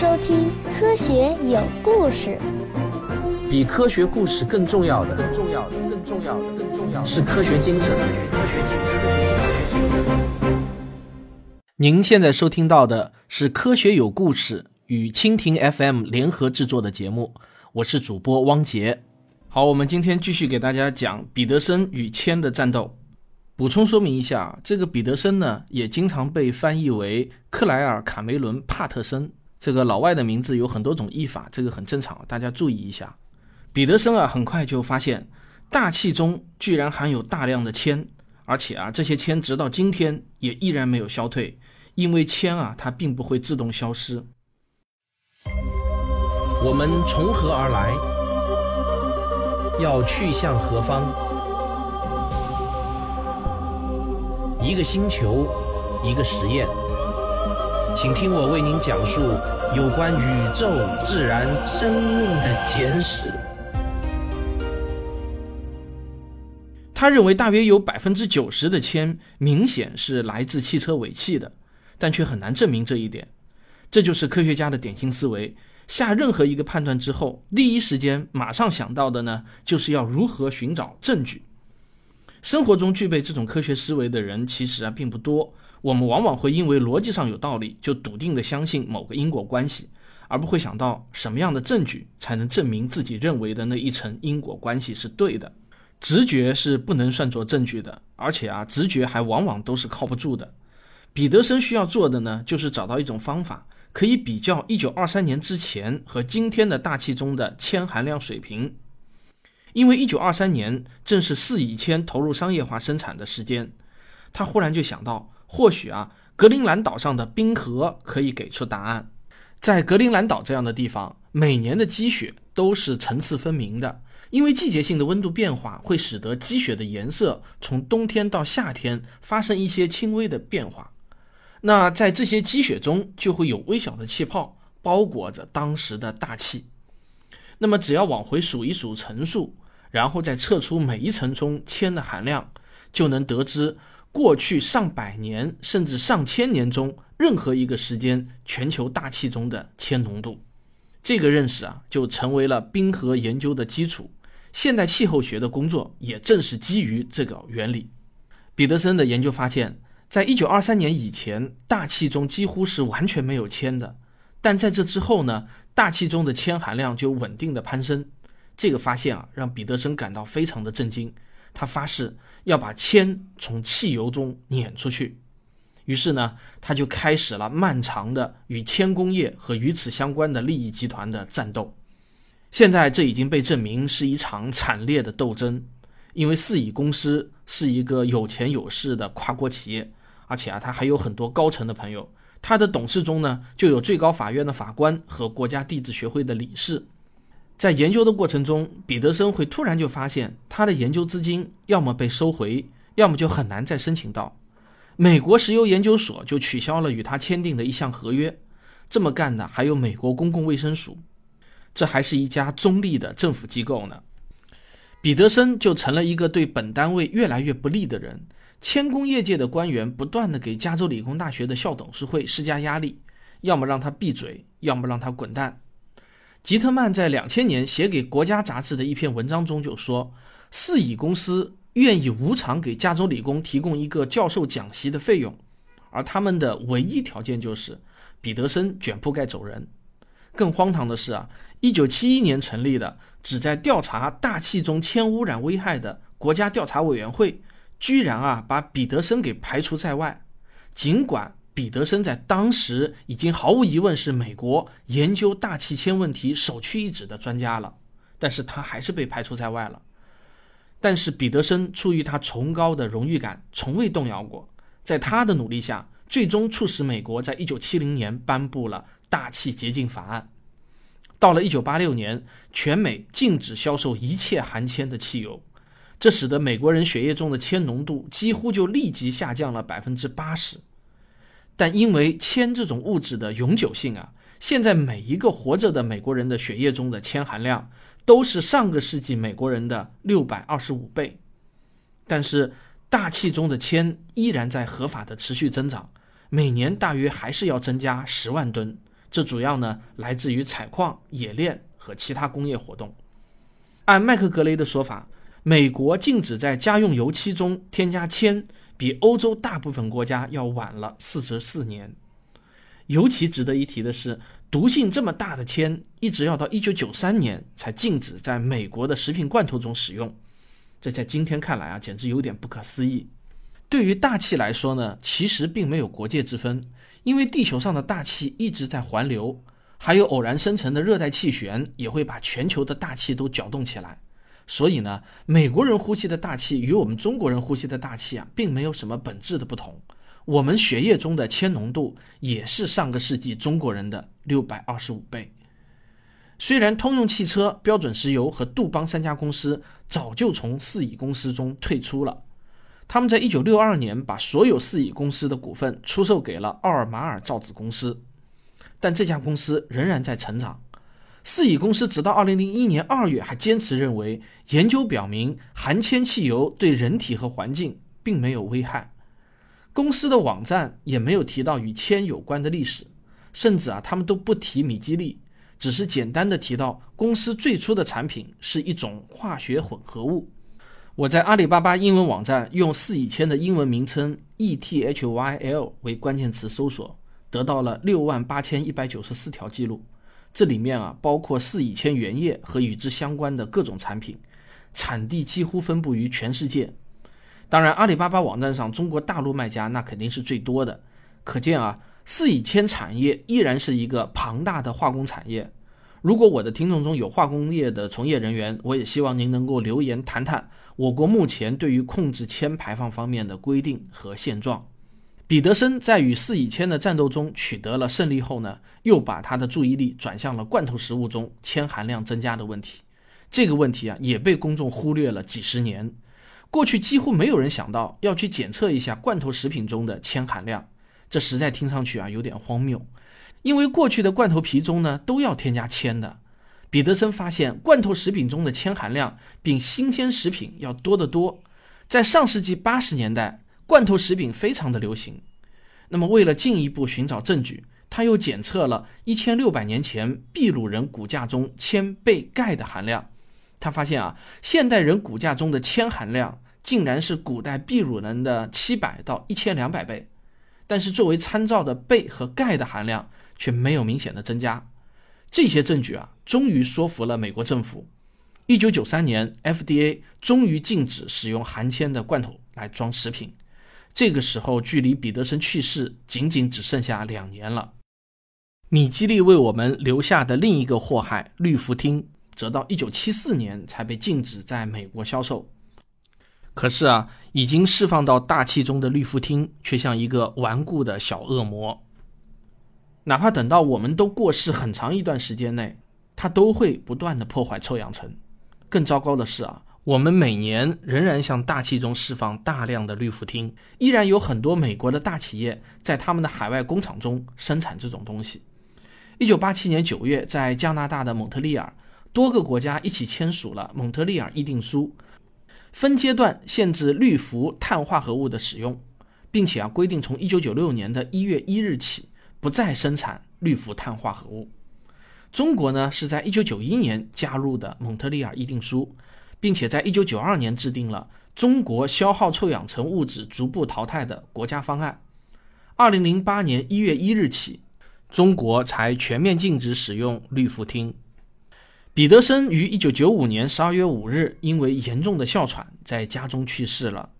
收听《科学有故事》。比科学故事更重要的，更重要的，更重要的，更重要的是科学精神。您现在收听到的是《科学有故事》与蜻蜓 FM 联合制作的节目，我是主播汪杰。好，我们今天继续给大家讲彼得森与铅的战斗。补充说明一下，这个彼得森呢，也经常被翻译为克莱尔·卡梅伦·帕特森。这个老外的名字有很多种译法，这个很正常，大家注意一下。彼得森啊，很快就发现大气中居然含有大量的铅，而且啊，这些铅直到今天也依然没有消退，因为铅啊，它并不会自动消失。我们从何而来？要去向何方？一个星球，一个实验，请听我为您讲述有关宇宙、自然、生命的简史。他认为大约有百分之九十的铅明显是来自汽车尾气的，但却很难证明这一点。这就是科学家的典型思维：下任何一个判断之后，第一时间马上想到的呢，就是要如何寻找证据。生活中具备这种科学思维的人其实啊并不多。我们往往会因为逻辑上有道理，就笃定的相信某个因果关系，而不会想到什么样的证据才能证明自己认为的那一层因果关系是对的。直觉是不能算作证据的，而且啊，直觉还往往都是靠不住的。彼得森需要做的呢，就是找到一种方法，可以比较1923年之前和今天的大气中的铅含量水平。因为一九二三年正是四乙铅投入商业化生产的时间，他忽然就想到，或许啊，格陵兰岛上的冰河可以给出答案。在格陵兰岛这样的地方，每年的积雪都是层次分明的，因为季节性的温度变化会使得积雪的颜色从冬天到夏天发生一些轻微的变化。那在这些积雪中，就会有微小的气泡包裹着当时的大气。那么，只要往回数一数层数，然后再测出每一层中铅的含量，就能得知过去上百年甚至上千年中任何一个时间全球大气中的铅浓度。这个认识啊，就成为了冰河研究的基础。现代气候学的工作也正是基于这个原理。彼得森的研究发现，在一九二三年以前，大气中几乎是完全没有铅的。但在这之后呢，大气中的铅含量就稳定的攀升。这个发现啊，让彼得森感到非常的震惊。他发誓要把铅从汽油中碾出去。于是呢，他就开始了漫长的与铅工业和与此相关的利益集团的战斗。现在这已经被证明是一场惨烈的斗争，因为四乙公司是一个有钱有势的跨国企业，而且啊，他还有很多高层的朋友。他的董事中呢，就有最高法院的法官和国家地质学会的理事。在研究的过程中，彼得森会突然就发现，他的研究资金要么被收回，要么就很难再申请到。美国石油研究所就取消了与他签订的一项合约。这么干的还有美国公共卫生署，这还是一家中立的政府机构呢。彼得森就成了一个对本单位越来越不利的人。铅工业界的官员不断地给加州理工大学的校董事会施加压力，要么让他闭嘴，要么让他滚蛋。吉特曼在两千年写给《国家》杂志的一篇文章中就说，四乙公司愿意无偿给加州理工提供一个教授讲席的费用，而他们的唯一条件就是彼得森卷铺盖走人。更荒唐的是啊，一九七一年成立的旨在调查大气中铅污染危害的国家调查委员会。居然啊，把彼得森给排除在外。尽管彼得森在当时已经毫无疑问是美国研究大气铅问题首屈一指的专家了，但是他还是被排除在外了。但是彼得森出于他崇高的荣誉感，从未动摇过。在他的努力下，最终促使美国在一九七零年颁布了大气洁净法案。到了一九八六年，全美禁止销售一切含铅的汽油。这使得美国人血液中的铅浓度几乎就立即下降了百分之八十，但因为铅这种物质的永久性啊，现在每一个活着的美国人的血液中的铅含量都是上个世纪美国人的六百二十五倍。但是大气中的铅依然在合法的持续增长，每年大约还是要增加十万吨，这主要呢来自于采矿、冶炼和其他工业活动。按麦克格雷的说法，美国禁止在家用油漆中添加铅，比欧洲大部分国家要晚了四十四年。尤其值得一提的是，毒性这么大的铅，一直要到一九九三年才禁止在美国的食品罐头中使用。这在今天看来啊，简直有点不可思议。对于大气来说呢，其实并没有国界之分，因为地球上的大气一直在环流。还有偶然生成的热带气旋也会把全球的大气都搅动起来，所以呢，美国人呼吸的大气与我们中国人呼吸的大气啊，并没有什么本质的不同。我们血液中的铅浓度也是上个世纪中国人的六百二十五倍。虽然通用汽车、标准石油和杜邦三家公司早就从四乙公司中退出了，他们在一九六二年把所有四乙公司的股份出售给了奥尔马尔造纸公司。但这家公司仍然在成长。四乙公司直到二零零一年二月还坚持认为，研究表明含铅汽油对人体和环境并没有危害。公司的网站也没有提到与铅有关的历史，甚至啊，他们都不提米基利，只是简单的提到公司最初的产品是一种化学混合物。我在阿里巴巴英文网站用四乙铅的英文名称 ETHYL 为关键词搜索。得到了六万八千一百九十四条记录，这里面啊包括四乙铅原液和与之相关的各种产品，产地几乎分布于全世界。当然，阿里巴巴网站上中国大陆卖家那肯定是最多的，可见啊，四乙铅产业依然是一个庞大的化工产业。如果我的听众中有化工业的从业人员，我也希望您能够留言谈谈我国目前对于控制铅排放方面的规定和现状。彼得森在与四乙铅的战斗中取得了胜利后呢，又把他的注意力转向了罐头食物中铅含量增加的问题。这个问题啊，也被公众忽略了几十年。过去几乎没有人想到要去检测一下罐头食品中的铅含量，这实在听上去啊有点荒谬。因为过去的罐头皮中呢都要添加铅的。彼得森发现罐头食品中的铅含量比新鲜食品要多得多。在上世纪八十年代。罐头食品非常的流行，那么为了进一步寻找证据，他又检测了一千六百年前秘鲁人骨架中铅钡钙的含量。他发现啊，现代人骨架中的铅含量竟然是古代秘鲁人的七百到一千两百倍，但是作为参照的钡和钙的含量却没有明显的增加。这些证据啊，终于说服了美国政府。一九九三年，FDA 终于禁止使用含铅的罐头来装食品。这个时候，距离彼得森去世仅仅只剩下两年了。米基利为我们留下的另一个祸害——氯氟烃，则到1974年才被禁止在美国销售。可是啊，已经释放到大气中的氯氟烃却像一个顽固的小恶魔，哪怕等到我们都过世很长一段时间内，它都会不断的破坏臭氧层。更糟糕的是啊。我们每年仍然向大气中释放大量的氯氟烃，依然有很多美国的大企业在他们的海外工厂中生产这种东西。一九八七年九月，在加拿大的蒙特利尔，多个国家一起签署了《蒙特利尔议定书》，分阶段限制氯氟碳化合物的使用，并且啊规定从一九九六年的一月一日起不再生产氯氟碳化合物。中国呢是在一九九一年加入的《蒙特利尔议定书》。并且在一九九二年制定了中国消耗臭氧层物质逐步淘汰的国家方案。二零零八年一月一日起，中国才全面禁止使用氯氟烃。彼得森于一九九五年十二月五日因为严重的哮喘在家中去世了。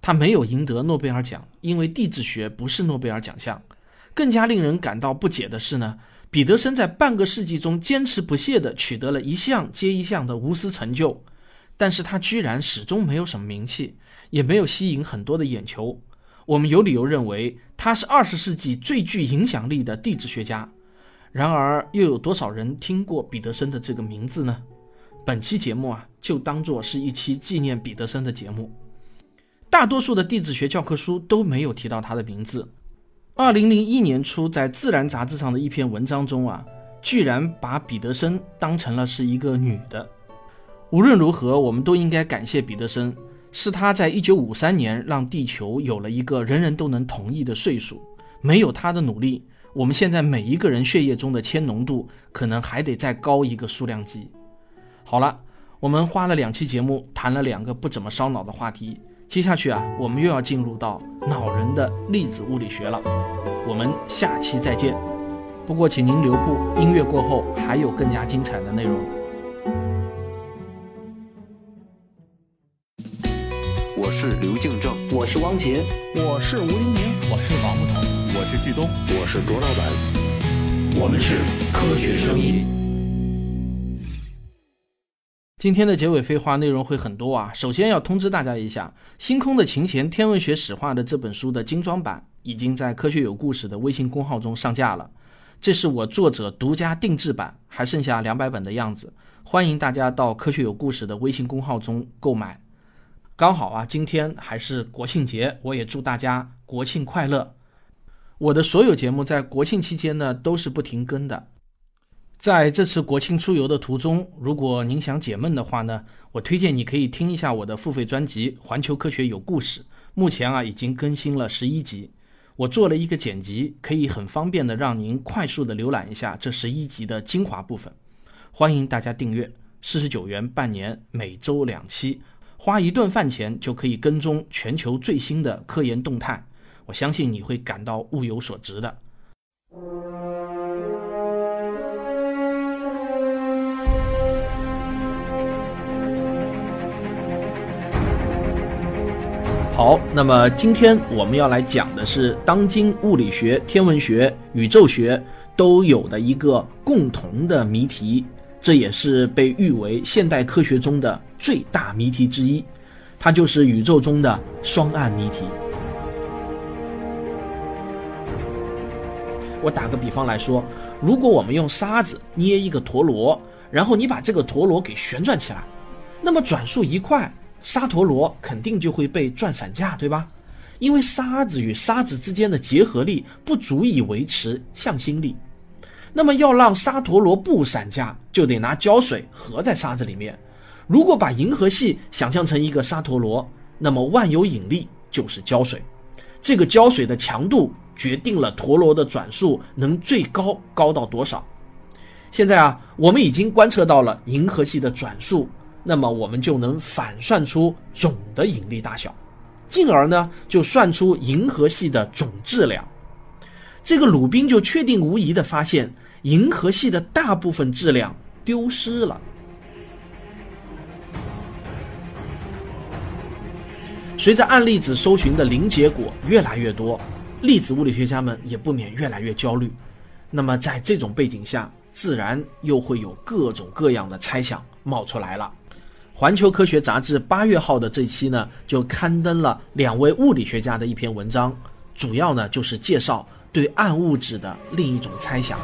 他没有赢得诺贝尔奖，因为地质学不是诺贝尔奖项。更加令人感到不解的是呢，彼得森在半个世纪中坚持不懈地取得了一项接一项的无私成就。但是他居然始终没有什么名气，也没有吸引很多的眼球。我们有理由认为他是二十世纪最具影响力的地质学家。然而，又有多少人听过彼得森的这个名字呢？本期节目啊，就当做是一期纪念彼得森的节目。大多数的地质学教科书都没有提到他的名字。二零零一年初，在《自然》杂志上的一篇文章中啊，居然把彼得森当成了是一个女的。无论如何，我们都应该感谢彼得森，是他在一九五三年让地球有了一个人人都能同意的岁数。没有他的努力，我们现在每一个人血液中的铅浓度可能还得再高一个数量级。好了，我们花了两期节目谈了两个不怎么烧脑的话题，接下去啊，我们又要进入到恼人的粒子物理学了。我们下期再见。不过请您留步，音乐过后还有更加精彩的内容。我是刘敬正，我是汪杰，我是吴黎明，我是王木头，我是旭东，我是卓老板，我们是科学声音。今天的结尾废话内容会很多啊，首先要通知大家一下，《星空的琴弦：天文学史话》的这本书的精装版已经在科学有故事的微信公号中上架了，这是我作者独家定制版，还剩下两百本的样子，欢迎大家到科学有故事的微信公号中购买。刚好啊，今天还是国庆节，我也祝大家国庆快乐。我的所有节目在国庆期间呢都是不停更的。在这次国庆出游的途中，如果您想解闷的话呢，我推荐你可以听一下我的付费专辑《环球科学有故事》。目前啊已经更新了十一集，我做了一个剪辑，可以很方便的让您快速的浏览一下这十一集的精华部分。欢迎大家订阅，四十九元半年，每周两期。花一顿饭钱就可以跟踪全球最新的科研动态，我相信你会感到物有所值的。好，那么今天我们要来讲的是当今物理学、天文学、宇宙学都有的一个共同的谜题。这也是被誉为现代科学中的最大谜题之一，它就是宇宙中的双暗谜题。我打个比方来说，如果我们用沙子捏一个陀螺，然后你把这个陀螺给旋转起来，那么转速一快，沙陀螺肯定就会被转散架，对吧？因为沙子与沙子之间的结合力不足以维持向心力。那么要让沙陀螺不散架，就得拿胶水合在沙子里面。如果把银河系想象成一个沙陀螺，那么万有引力就是胶水。这个胶水的强度决定了陀螺的转速能最高高到多少。现在啊，我们已经观测到了银河系的转速，那么我们就能反算出总的引力大小，进而呢就算出银河系的总质量。这个鲁宾就确定无疑地发现，银河系的大部分质量丢失了。随着暗粒子搜寻的零结果越来越多，粒子物理学家们也不免越来越焦虑。那么在这种背景下，自然又会有各种各样的猜想冒出来了。环球科学杂志八月号的这期呢，就刊登了两位物理学家的一篇文章，主要呢就是介绍。对暗物质的另一种猜想。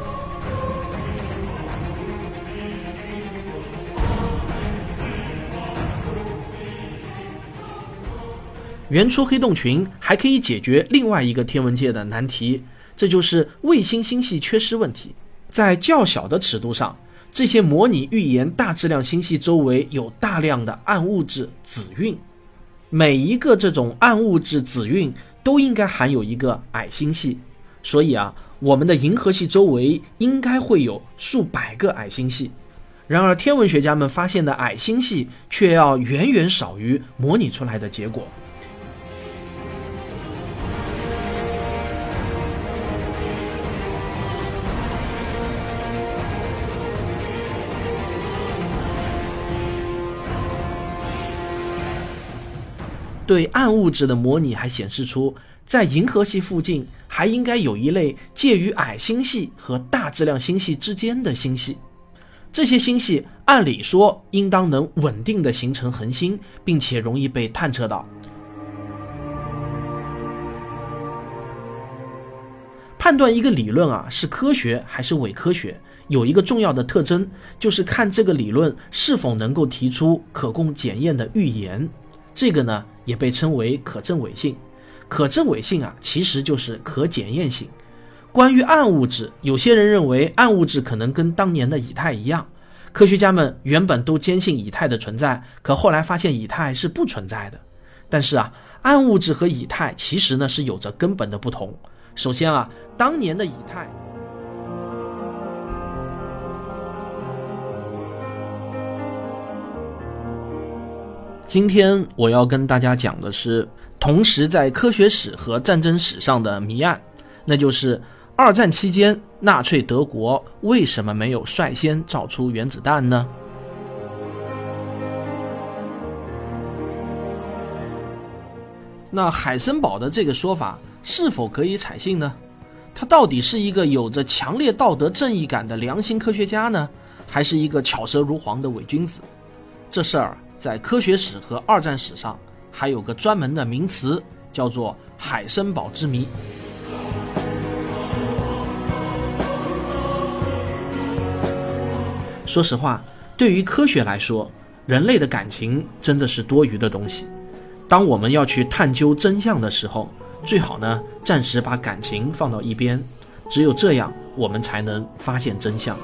原初黑洞群还可以解决另外一个天文界的难题，这就是卫星星系缺失问题。在较小的尺度上，这些模拟预言大质量星系周围有大量的暗物质子晕，每一个这种暗物质子晕都应该含有一个矮星系。所以啊，我们的银河系周围应该会有数百个矮星系。然而，天文学家们发现的矮星系却要远远少于模拟出来的结果。对暗物质的模拟还显示出。在银河系附近，还应该有一类介于矮星系和大质量星系之间的星系。这些星系按理说应当能稳定的形成恒星，并且容易被探测到。判断一个理论啊是科学还是伪科学，有一个重要的特征，就是看这个理论是否能够提出可供检验的预言。这个呢也被称为可证伪性。可证伪性啊，其实就是可检验性。关于暗物质，有些人认为暗物质可能跟当年的以太一样。科学家们原本都坚信以太的存在，可后来发现以太是不存在的。但是啊，暗物质和以太其实呢是有着根本的不同。首先啊，当年的以太。今天我要跟大家讲的是同时在科学史和战争史上的谜案，那就是二战期间纳粹德国为什么没有率先造出原子弹呢？那海森堡的这个说法是否可以采信呢？他到底是一个有着强烈道德正义感的良心科学家呢，还是一个巧舌如簧的伪君子？这事儿在科学史和二战史上还有个专门的名词，叫做“海森堡之谜”。说实话，对于科学来说，人类的感情真的是多余的东西。当我们要去探究真相的时候，最好呢暂时把感情放到一边，只有这样，我们才能发现真相。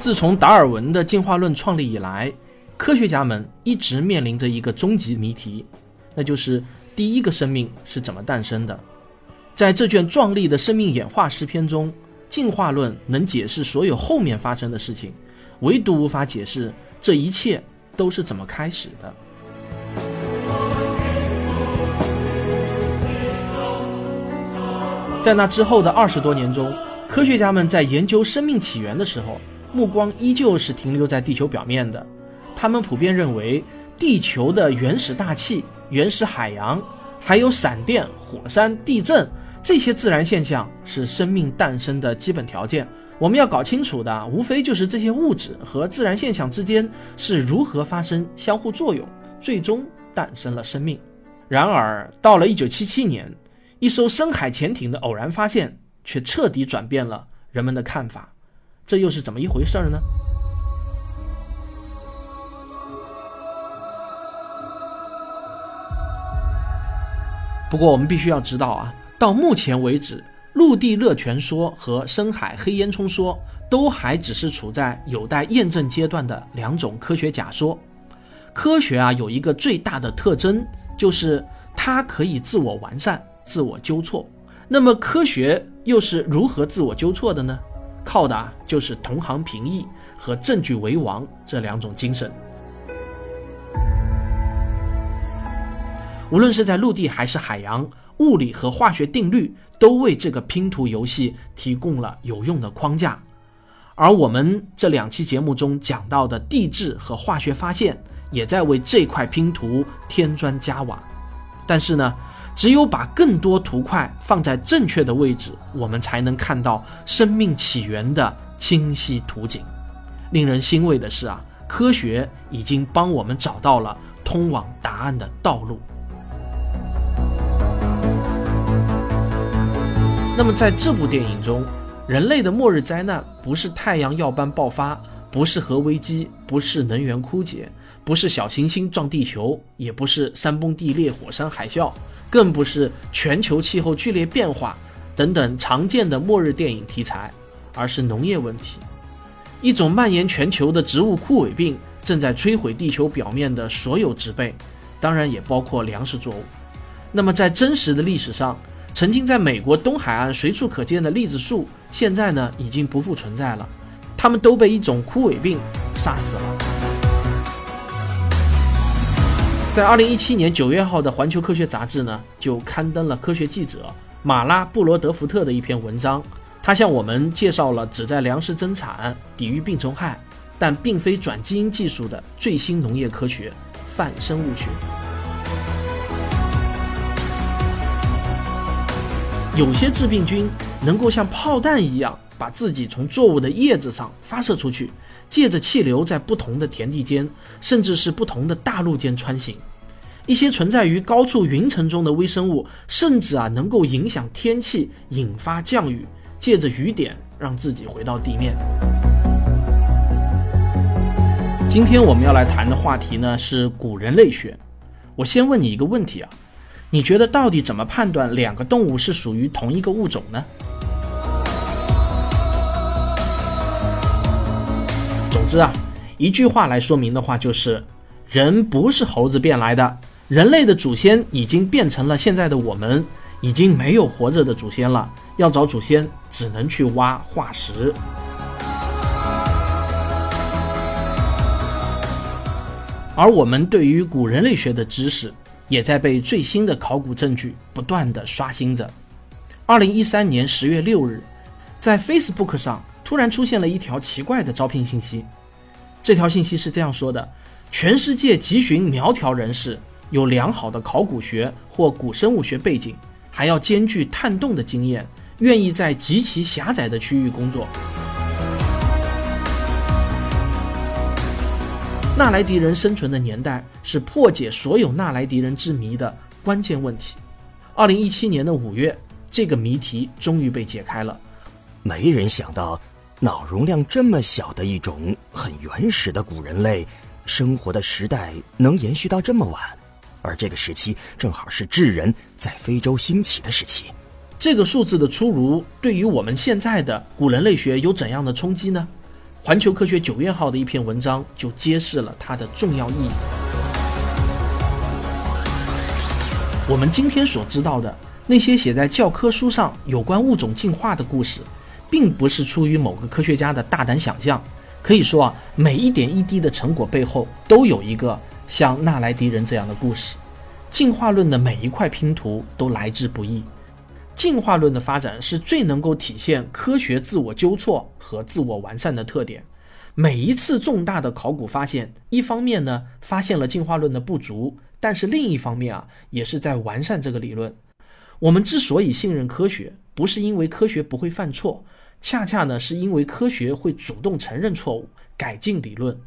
自从达尔文的进化论创立以来，科学家们一直面临着一个终极谜题，那就是第一个生命是怎么诞生的。在这卷壮丽的生命演化诗篇中，进化论能解释所有后面发生的事情。唯独无法解释这一切都是怎么开始的。在那之后的二十多年中，科学家们在研究生命起源的时候，目光依旧是停留在地球表面的。他们普遍认为，地球的原始大气、原始海洋，还有闪电、火山、地震这些自然现象是生命诞生的基本条件。我们要搞清楚的，无非就是这些物质和自然现象之间是如何发生相互作用，最终诞生了生命。然而，到了1977年，一艘深海潜艇的偶然发现，却彻底转变了人们的看法。这又是怎么一回事呢？不过，我们必须要知道啊，到目前为止。陆地热泉说和深海黑烟囱说都还只是处在有待验证阶段的两种科学假说。科学啊，有一个最大的特征，就是它可以自我完善、自我纠错。那么，科学又是如何自我纠错的呢？靠的就是同行评议和证据为王这两种精神。无论是在陆地还是海洋。物理和化学定律都为这个拼图游戏提供了有用的框架，而我们这两期节目中讲到的地质和化学发现，也在为这块拼图添砖加瓦。但是呢，只有把更多图块放在正确的位置，我们才能看到生命起源的清晰图景。令人欣慰的是啊，科学已经帮我们找到了通往答案的道路。那么，在这部电影中，人类的末日灾难不是太阳耀斑爆发，不是核危机，不是能源枯竭，不是小行星撞地球，也不是山崩地裂、火山海啸，更不是全球气候剧烈变化等等常见的末日电影题材，而是农业问题。一种蔓延全球的植物枯萎病正在摧毁地球表面的所有植被，当然也包括粮食作物。那么，在真实的历史上，曾经在美国东海岸随处可见的栗子树，现在呢已经不复存在了，它们都被一种枯萎病杀死了。在二零一七年九月号的《环球科学》杂志呢，就刊登了科学记者马拉布罗德福特的一篇文章，他向我们介绍了旨在粮食增产、抵御病虫害，但并非转基因技术的最新农业科学——泛生物学。有些致病菌能够像炮弹一样把自己从作物的叶子上发射出去，借着气流在不同的田地间，甚至是不同的大陆间穿行。一些存在于高处云层中的微生物，甚至啊能够影响天气，引发降雨，借着雨点让自己回到地面。今天我们要来谈的话题呢是古人类学。我先问你一个问题啊。你觉得到底怎么判断两个动物是属于同一个物种呢？是啊一句话来说明的话就是人不是猴子变来的人类的祖先已经变成了现在的我们已经没有活着的祖先了要找祖先只能去挖化石。而我们对于古人类学的知识也在被最新的考古证据不断的刷新着。二零一三年十月六日在 facebook 上突然出现了一条奇怪的招聘信息。这条信息是这样说的：全世界急寻苗条人士，有良好的考古学或古生物学背景，还要兼具探洞的经验，愿意在极其狭窄的区域工作。纳莱迪人生存的年代是破解所有纳莱迪人之谜的关键问题。二零一七年的五月，这个谜题终于被解开了。没人想到，脑容量这么小的一种很原始的古人类，生活的时代能延续到这么晚，而这个时期正好是智人在非洲兴起的时期。这个数字的出炉，对于我们现在的古人类学有怎样的冲击呢？环球科学九月号的一篇文章就揭示了它的重要意义。我们今天所知道的那些写在教科书上有关物种进化的故事，并不是出于某个科学家的大胆想象。可以说啊，每一点一滴的成果背后都有一个像纳莱迪人这样的故事。进化论的每一块拼图都来之不易。进化论的发展是最能够体现科学自我纠错和自我完善的特点。每一次重大的考古发现，一方面呢发现了进化论的不足，但是另一方面啊也是在完善这个理论。我们之所以信任科学，不是因为科学不会犯错，恰恰呢是因为科学会主动承认错误，改进理论。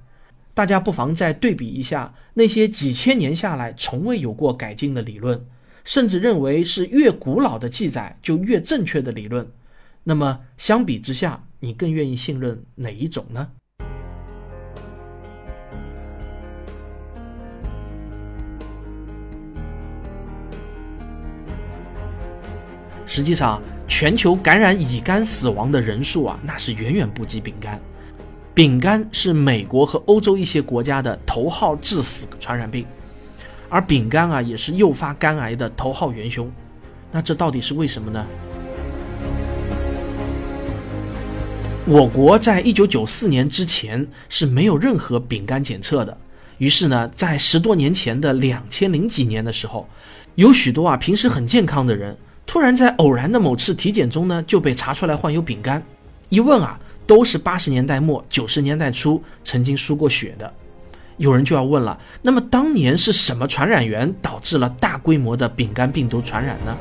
大家不妨再对比一下那些几千年下来从未有过改进的理论。甚至认为是越古老的记载就越正确的理论，那么相比之下，你更愿意信任哪一种呢？实际上，全球感染乙肝死亡的人数啊，那是远远不及丙肝。丙肝是美国和欧洲一些国家的头号致死传染病。而丙肝啊，也是诱发肝癌的头号元凶。那这到底是为什么呢？我国在一九九四年之前是没有任何丙肝检测的。于是呢，在十多年前的两千零几年的时候，有许多啊平时很健康的人，突然在偶然的某次体检中呢就被查出来患有丙肝。一问啊，都是八十年代末九十年代初曾经输过血的。有人就要问了，那么当年是什么传染源导致了大规模的丙肝病毒传染呢？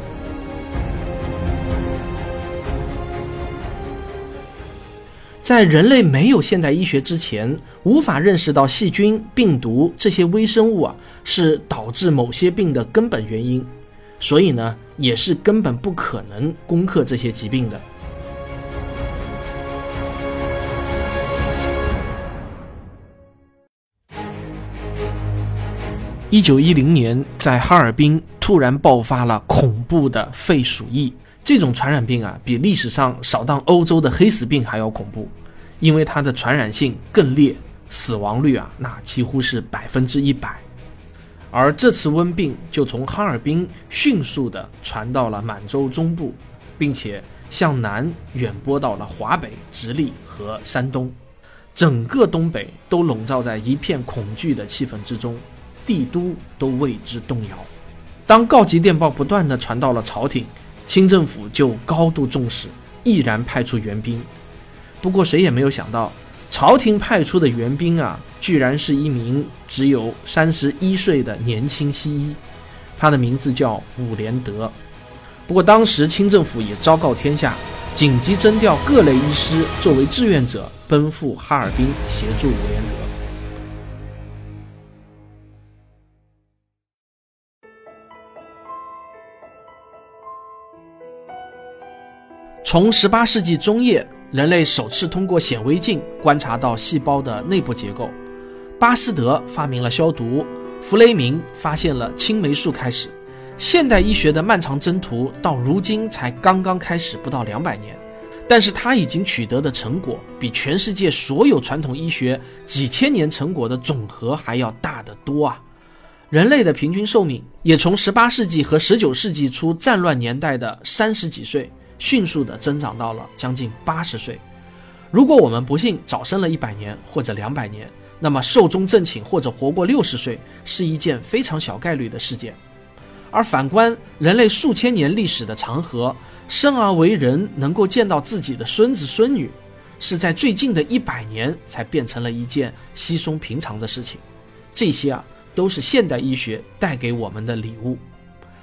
在人类没有现代医学之前，无法认识到细菌、病毒这些微生物啊是导致某些病的根本原因，所以呢，也是根本不可能攻克这些疾病的。一九一零年，在哈尔滨突然爆发了恐怖的肺鼠疫。这种传染病啊，比历史上扫荡欧洲的黑死病还要恐怖，因为它的传染性更烈，死亡率啊，那几乎是百分之一百。而这次瘟病就从哈尔滨迅速地传到了满洲中部，并且向南远播到了华北、直隶和山东，整个东北都笼罩在一片恐惧的气氛之中。帝都都为之动摇。当告急电报不断的传到了朝廷，清政府就高度重视，毅然派出援兵。不过谁也没有想到，朝廷派出的援兵啊，居然是一名只有三十一岁的年轻西医，他的名字叫伍连德。不过当时清政府也昭告天下，紧急征调各类医师作为志愿者，奔赴哈尔滨协助伍连德。从18世纪中叶，人类首次通过显微镜观察到细胞的内部结构。巴斯德发明了消毒，弗雷明发现了青霉素开始，现代医学的漫长征途到如今才刚刚开始，不到两百年。但是他已经取得的成果，比全世界所有传统医学几千年成果的总和还要大得多啊！人类的平均寿命也从18世纪和19世纪初战乱年代的三十几岁。迅速的增长到了将近八十岁。如果我们不幸早生了一百年或者两百年，那么寿终正寝或者活过六十岁是一件非常小概率的事件。而反观人类数千年历史的长河，生而为人能够见到自己的孙子孙女，是在最近的一百年才变成了一件稀松平常的事情。这些啊，都是现代医学带给我们的礼物。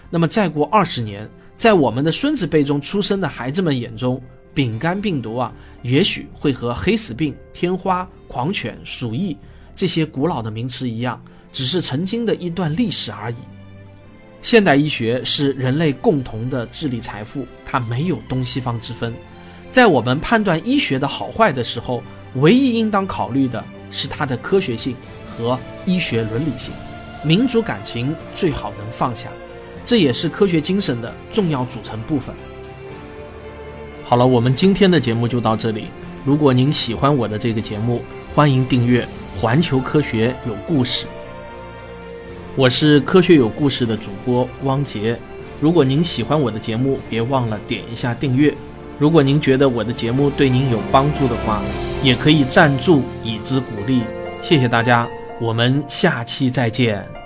那么再过二十年，在我们的孙子辈中出生的孩子们眼中，丙肝病毒啊，也许会和黑死病、天花、狂犬、鼠疫这些古老的名词一样，只是曾经的一段历史而已。现代医学是人类共同的智力财富，它没有东西方之分。在我们判断医学的好坏的时候，唯一应当考虑的是它的科学性和医学伦理性。民族感情最好能放下，这也是科学精神的重要组成部分。好了，我们今天的节目就到这里。如果您喜欢我的这个节目，欢迎订阅《环球科学有故事》。我是科学有故事的主播汪杰。如果您喜欢我的节目，别忘了点一下订阅。如果您觉得我的节目对您有帮助的话，也可以赞助以资鼓励。谢谢大家，我们下期再见。